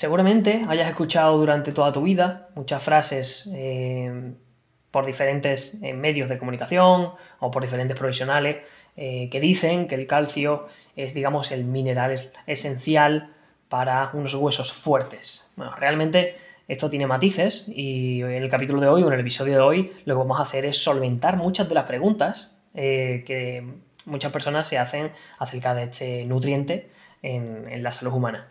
Seguramente hayas escuchado durante toda tu vida muchas frases eh, por diferentes eh, medios de comunicación o por diferentes profesionales eh, que dicen que el calcio es, digamos, el mineral esencial para unos huesos fuertes. Bueno, realmente esto tiene matices y en el capítulo de hoy o en el episodio de hoy lo que vamos a hacer es solventar muchas de las preguntas que muchas personas se hacen acerca de este nutriente en la salud humana.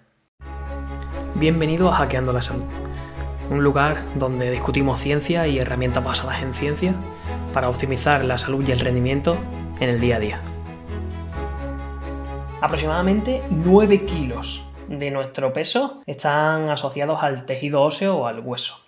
Bienvenido a Hackeando la Salud, un lugar donde discutimos ciencia y herramientas basadas en ciencia para optimizar la salud y el rendimiento en el día a día. Aproximadamente 9 kilos de nuestro peso están asociados al tejido óseo o al hueso.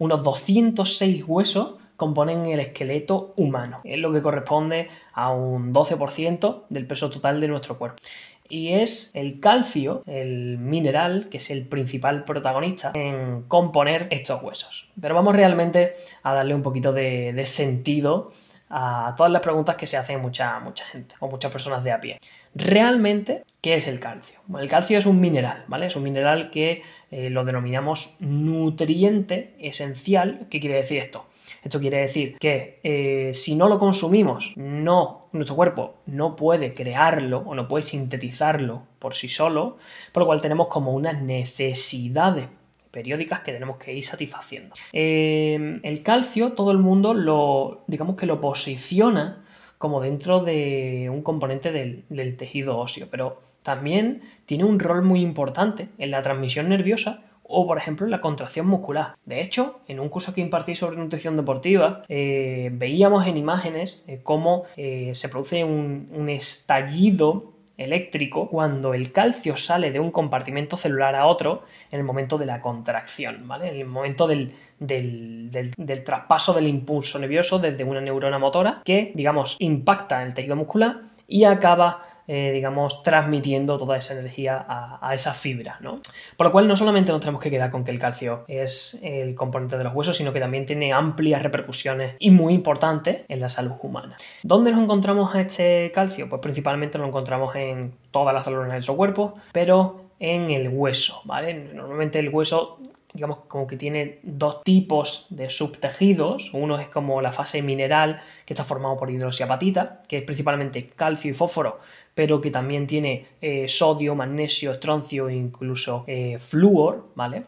Unos 206 huesos componen el esqueleto humano, es lo que corresponde a un 12% del peso total de nuestro cuerpo y es el calcio, el mineral, que es el principal protagonista en componer estos huesos. Pero vamos realmente a darle un poquito de, sentido a todas las preguntas que se hacen mucha, mucha gente o muchas personas de a pie. Realmente, ¿qué es el calcio? el calcio es un mineral, ¿vale? Es un mineral que eh, lo denominamos nutriente esencial. ¿Qué quiere decir esto? Esto quiere decir que eh, si no lo consumimos, no, nuestro cuerpo no puede crearlo o no puede sintetizarlo por sí solo, por lo cual tenemos como unas necesidades periódicas que tenemos que ir satisfaciendo. Eh, el calcio, todo el mundo lo, digamos que lo posiciona como dentro de un componente del tejido óseo, pero también tiene un rol muy importante en la transmisión nerviosa o, por ejemplo, la contracción muscular. De hecho, en un curso que impartí sobre nutrición deportiva, eh, veíamos en imágenes eh, cómo eh, se produce un, estallido eléctrico cuando el calcio sale de un compartimento celular a otro en el momento de la contracción, ¿vale? En el momento del, del, traspaso del impulso nervioso desde una neurona motora que, digamos, impacta el tejido muscular y acaba eh, digamos, transmitiendo toda esa energía a, esa fibra, ¿no? Por lo cual no solamente nos tenemos que quedar con que el calcio es el componente de los huesos, sino que también tiene amplias repercusiones y muy importantes en la salud humana. ¿Dónde nos encontramos a este calcio? Pues principalmente lo encontramos en todas las células de nuestro cuerpo, pero en el hueso, ¿vale? Normalmente el hueso digamos, como que tiene dos tipos de subtejidos. Uno es como la fase mineral, que está formado por hidroxiapatita, que es principalmente calcio y fósforo, pero que también tiene eh, sodio, magnesio, estroncio e incluso eh, flúor, ¿vale?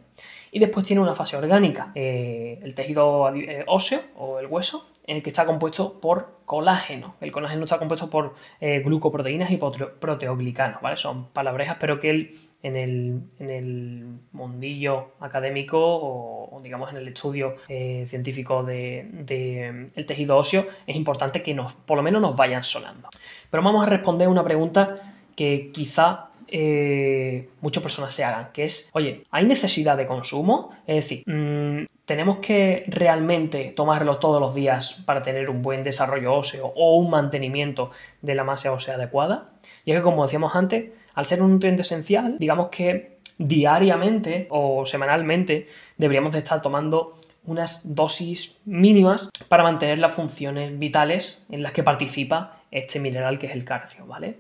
Y después tiene una fase orgánica, eh, el tejido óseo o el hueso, en el que está compuesto por colágeno. El colágeno está compuesto por glucoproteínas y proteoglicanos, ¿vale? Son palabrejas, pero que el en el, mundillo académico o, digamos en el estudio eh, científico del de, el tejido óseo, es importante que por lo menos nos vayan sonando. Pero vamos a responder una pregunta que quizá eh, muchas personas se hagan, que es, oye, ¿hay necesidad de consumo? Es decir, mm, ¿tenemos que realmente tomarlo todos los días para tener un buen desarrollo óseo o un mantenimiento de la masa ósea adecuada? Y es que, como decíamos antes, al ser un nutriente esencial, digamos que diariamente o semanalmente deberíamos de estar tomando unas dosis mínimas para mantener las funciones vitales en las que participa este mineral que es el calcio, ¿vale?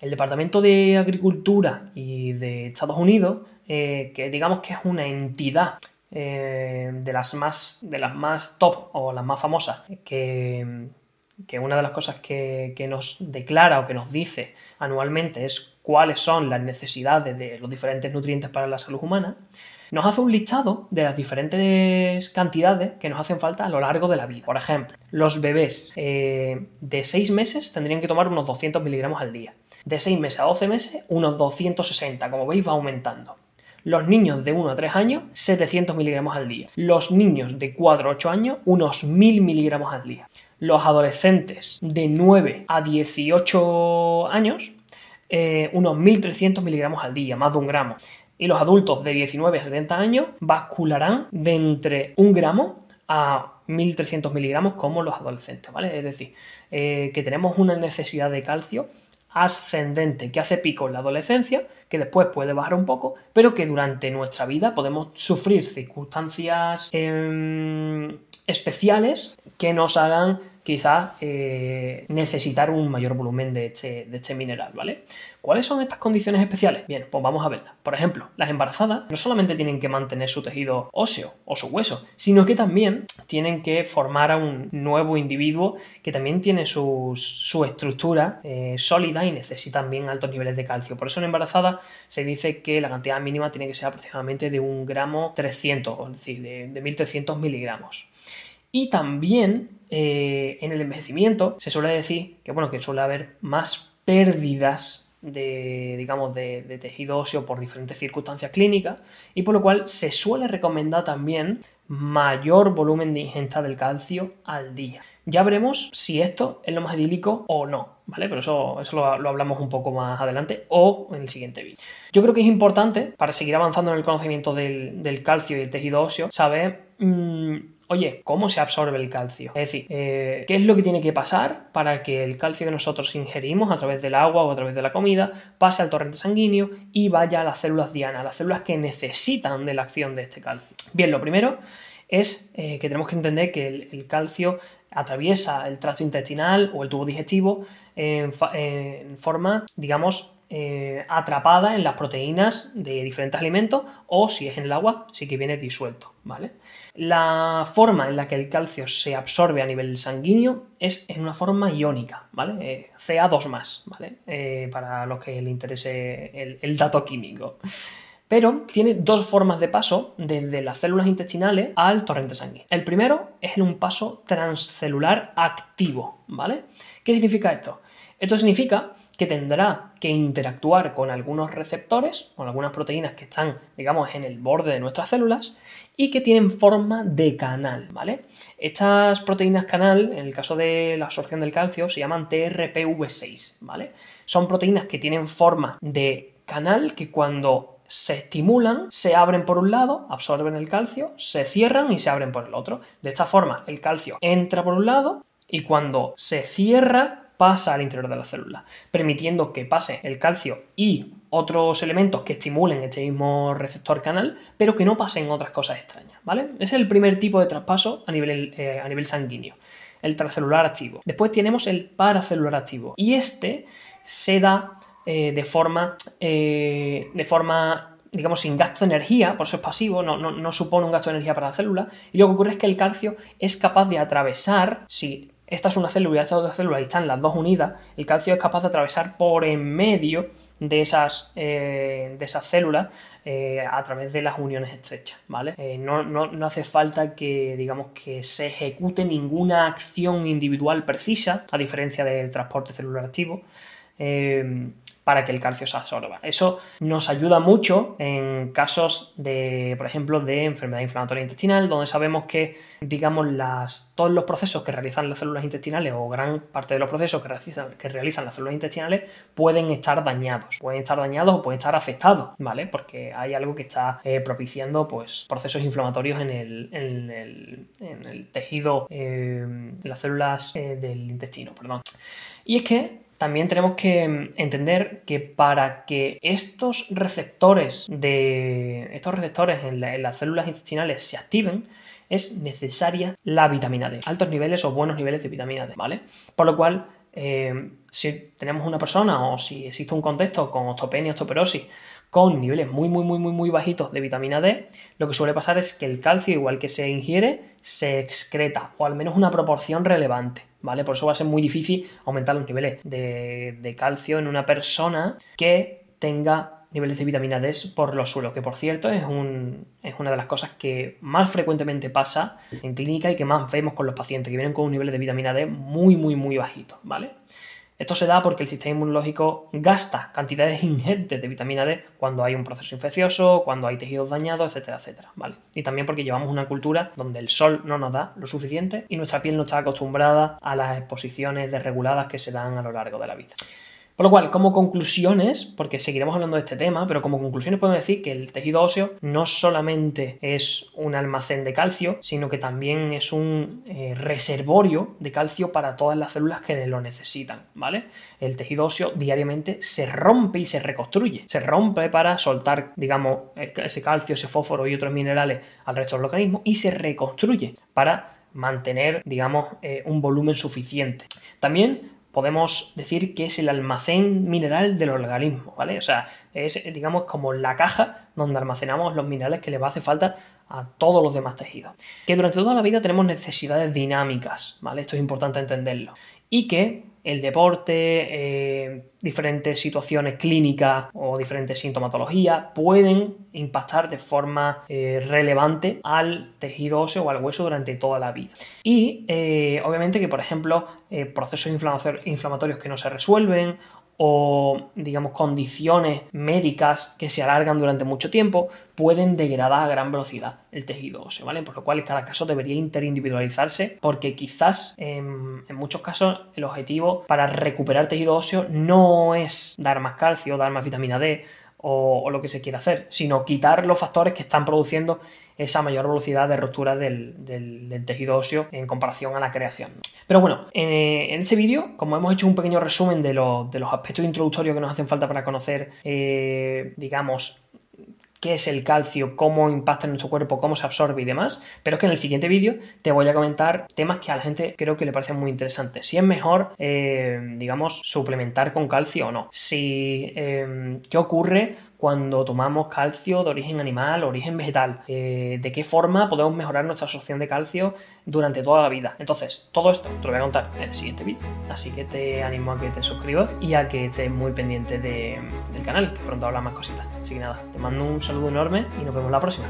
El Departamento de Agricultura y de Estados Unidos, eh, que digamos que es una entidad eh, de, las más, de las más top o las más famosas, que, que una de las cosas que, nos declara o que nos dice anualmente es cuáles son las necesidades de los diferentes nutrientes para la salud humana, nos hace un listado de las diferentes cantidades que nos hacen falta a lo largo de la vida. Por ejemplo, los bebés eh, de 6 meses tendrían que tomar unos 200 miligramos al día. De 6 meses a 12 meses, unos 260. Como veis, va aumentando. Los niños de 1 a 3 años, 700 miligramos al día. Los niños de 4 a 8 años, unos 1000 miligramos al día los adolescentes de 9 a 18 años, eh, unos 1.300 miligramos al día, más de un gramo. Y los adultos de 19 a 70 años bascularán de entre un gramo a 1.300 miligramos como los adolescentes, ¿vale? Es decir, eh, que tenemos una necesidad de calcio ascendente que hace pico en la adolescencia, que después puede bajar un poco, pero que durante nuestra vida podemos sufrir circunstancias em, especiales que nos hagan quizás eh, necesitar un mayor volumen de este, de este mineral, ¿vale? ¿Cuáles son estas condiciones especiales? Bien, pues vamos a verlas. Por ejemplo, las embarazadas no solamente tienen que mantener su tejido óseo o su hueso, sino que también tienen que formar a un nuevo individuo que también tiene su estructura eh, sólida y necesita también altos niveles de calcio. Por eso en embarazada se dice que la cantidad mínima tiene que ser aproximadamente de un gramo 300, es decir, de, de 1300 miligramos. Y también eh, en el envejecimiento se suele decir que, bueno, que suele haber más pérdidas de, digamos, de, tejido óseo por diferentes circunstancias clínicas y por lo cual se suele recomendar también mayor volumen de ingesta del calcio al día. Ya veremos si esto es lo más idílico o no, ¿vale? Pero eso, eso lo, hablamos un poco más adelante o en el siguiente vídeo. Yo creo que es importante, para seguir avanzando en el conocimiento del, calcio y del tejido óseo, saber... Mm, Oye, ¿cómo se absorbe el calcio? Es decir, eh, ¿qué es lo que tiene que pasar para que el calcio que nosotros ingerimos a través del agua o a través de la comida pase al torrente sanguíneo y vaya a las células dianas, las células que necesitan de la acción de este calcio? Bien, lo primero es eh, que tenemos que entender que el, calcio atraviesa el tracto intestinal o el tubo digestivo en, forma, digamos, eh, atrapada en las proteínas de diferentes alimentos o si es en el agua, sí que viene disuelto, ¿vale? La forma en la que el calcio se absorbe a nivel sanguíneo es en una forma iónica, ¿vale? Eh, Ca2+, ¿vale? Eh, para los que les interese el, dato químico. Pero tiene dos formas de paso desde las células intestinales al torrente sanguíneo. El primero es en un paso transcelular activo, ¿vale? ¿Qué significa esto? Esto significa que tendrá que interactuar con algunos receptores, con algunas proteínas que están, digamos, en el borde de nuestras células y que tienen forma de canal, ¿vale? Estas proteínas canal, en el caso de la absorción del calcio, se llaman TRPV6, ¿vale? Son proteínas que tienen forma de canal que cuando se estimulan, se abren por un lado, absorben el calcio, se cierran y se abren por el otro. De esta forma, el calcio entra por un lado y cuando se cierra, pasa al interior de la célula, permitiendo que pase el calcio y otros elementos que estimulen este mismo receptor canal, pero que no pasen otras cosas extrañas, ¿vale? Ese es el primer tipo de traspaso a nivel, eh, a nivel sanguíneo, el transcelular activo. Después tenemos el paracelular activo y este se da eh, de forma, eh, de forma digamos, sin gasto de energía, por eso es pasivo, no, no, supone un gasto de energía para la célula. Y lo que ocurre es que el calcio es capaz de atravesar, si esta es una célula y esta es otra célula están las dos unidas, el calcio es capaz de atravesar por en medio de esas, eh, de esas células eh, a través de las uniones estrechas, ¿vale? Eh, no, no, hace falta que, digamos, que se ejecute ninguna acción individual precisa, a diferencia del transporte celular activo para que el calcio se absorba. Eso nos ayuda mucho en casos de, por ejemplo, de enfermedad inflamatoria intestinal, donde sabemos que, digamos, las, todos los procesos que realizan las células intestinales o gran parte de los procesos que realizan, las células intestinales pueden estar dañados, pueden estar dañados o pueden estar afectados, ¿vale? Porque hay algo que está eh, propiciando, pues, procesos inflamatorios en el, tejido, en las células eh, del intestino, perdón. Y es que también tenemos que mm, entender que para que estos receptores de estos receptores en, las células intestinales se activen es necesaria la vitamina D, altos niveles o buenos niveles de vitamina D, ¿vale? Por lo cual, eh, si tenemos una persona o si existe un contexto con osteopenia, osteoporosis, con niveles muy, muy, muy, muy, muy bajitos de vitamina D, lo que suele pasar es que el calcio, igual que se ingiere, se excreta, o al menos una proporción relevante. ¿Vale? Por eso va a ser muy difícil aumentar los niveles de, calcio en una persona que tenga niveles de vitamina D por los suelos, que por cierto es, es una de las cosas que más frecuentemente pasa en clínica y que más vemos con los pacientes que vienen con un nivel de vitamina D muy, muy, muy bajito, ¿vale? Esto se da porque el sistema inmunológico gasta cantidades ingentes de vitamina D cuando hay un proceso infeccioso, cuando hay tejidos dañados, etcétera, etcétera, ¿vale? Y también porque llevamos una cultura donde el sol no nos da lo suficiente y nuestra piel no está acostumbrada a las exposiciones desreguladas que se dan a lo largo de la vida. Por lo cual, como conclusiones, porque seguiremos hablando de este tema, pero como conclusiones podemos decir que el tejido óseo no solamente es un almacén de calcio, sino que también es un eh, reservorio de calcio para todas las células que lo necesitan, ¿vale? El tejido óseo diariamente se rompe y se reconstruye. Se rompe para soltar, digamos, ese calcio, ese fósforo y otros minerales al resto del organismo y se reconstruye para mantener, digamos, eh, un volumen suficiente. También podemos decir que es el almacén mineral del organismo, ¿vale? O sea, es, digamos, como la caja donde almacenamos los minerales que le va a hacer falta a todos los demás tejidos. Que durante toda la vida tenemos necesidades dinámicas, ¿vale? Esto es importante entenderlo. Y que el deporte, eh, diferentes situaciones clínicas o diferentes sintomatologías pueden impactar de forma eh, relevante al tejido óseo o al hueso durante toda la vida. Y eh, obviamente que, por ejemplo, procesos inflamatorios que no se resuelven o, digamos, condiciones médicas que se alargan durante mucho tiempo pueden degradar a gran velocidad el tejido óseo. Por lo cual cada caso debería interindividualizarse porque quizás en, muchos casos el objetivo para recuperar tejido óseo no es dar más calcio, dar más vitamina D o, lo que se quiera hacer, sino quitar los factores que están produciendo esa mayor velocidad de ruptura del, tejido óseo en comparación a la creación. Pero bueno, en, este vídeo, como hemos hecho un pequeño resumen de, los aspectos introductorios que nos hacen falta para conocer, eh, digamos, qué es el calcio, cómo impacta en nuestro cuerpo, cómo se absorbe y demás. Pero es que en el siguiente vídeo te voy a comentar temas que a la gente creo que le parecen muy interesantes. Si es mejor, eh, digamos, suplementar con calcio o no. Si, eh, ¿Qué ocurre cuando tomamos calcio de origen animal origen vegetal, eh, de qué forma podemos mejorar nuestra absorción de calcio durante toda la vida. Entonces, todo esto te lo voy a contar en el siguiente vídeo, así que te animo a que te suscribas y a que estés muy pendiente del canal, que pronto habrá más cositas. Así que nada, te mando un saludo enorme y nos vemos la próxima.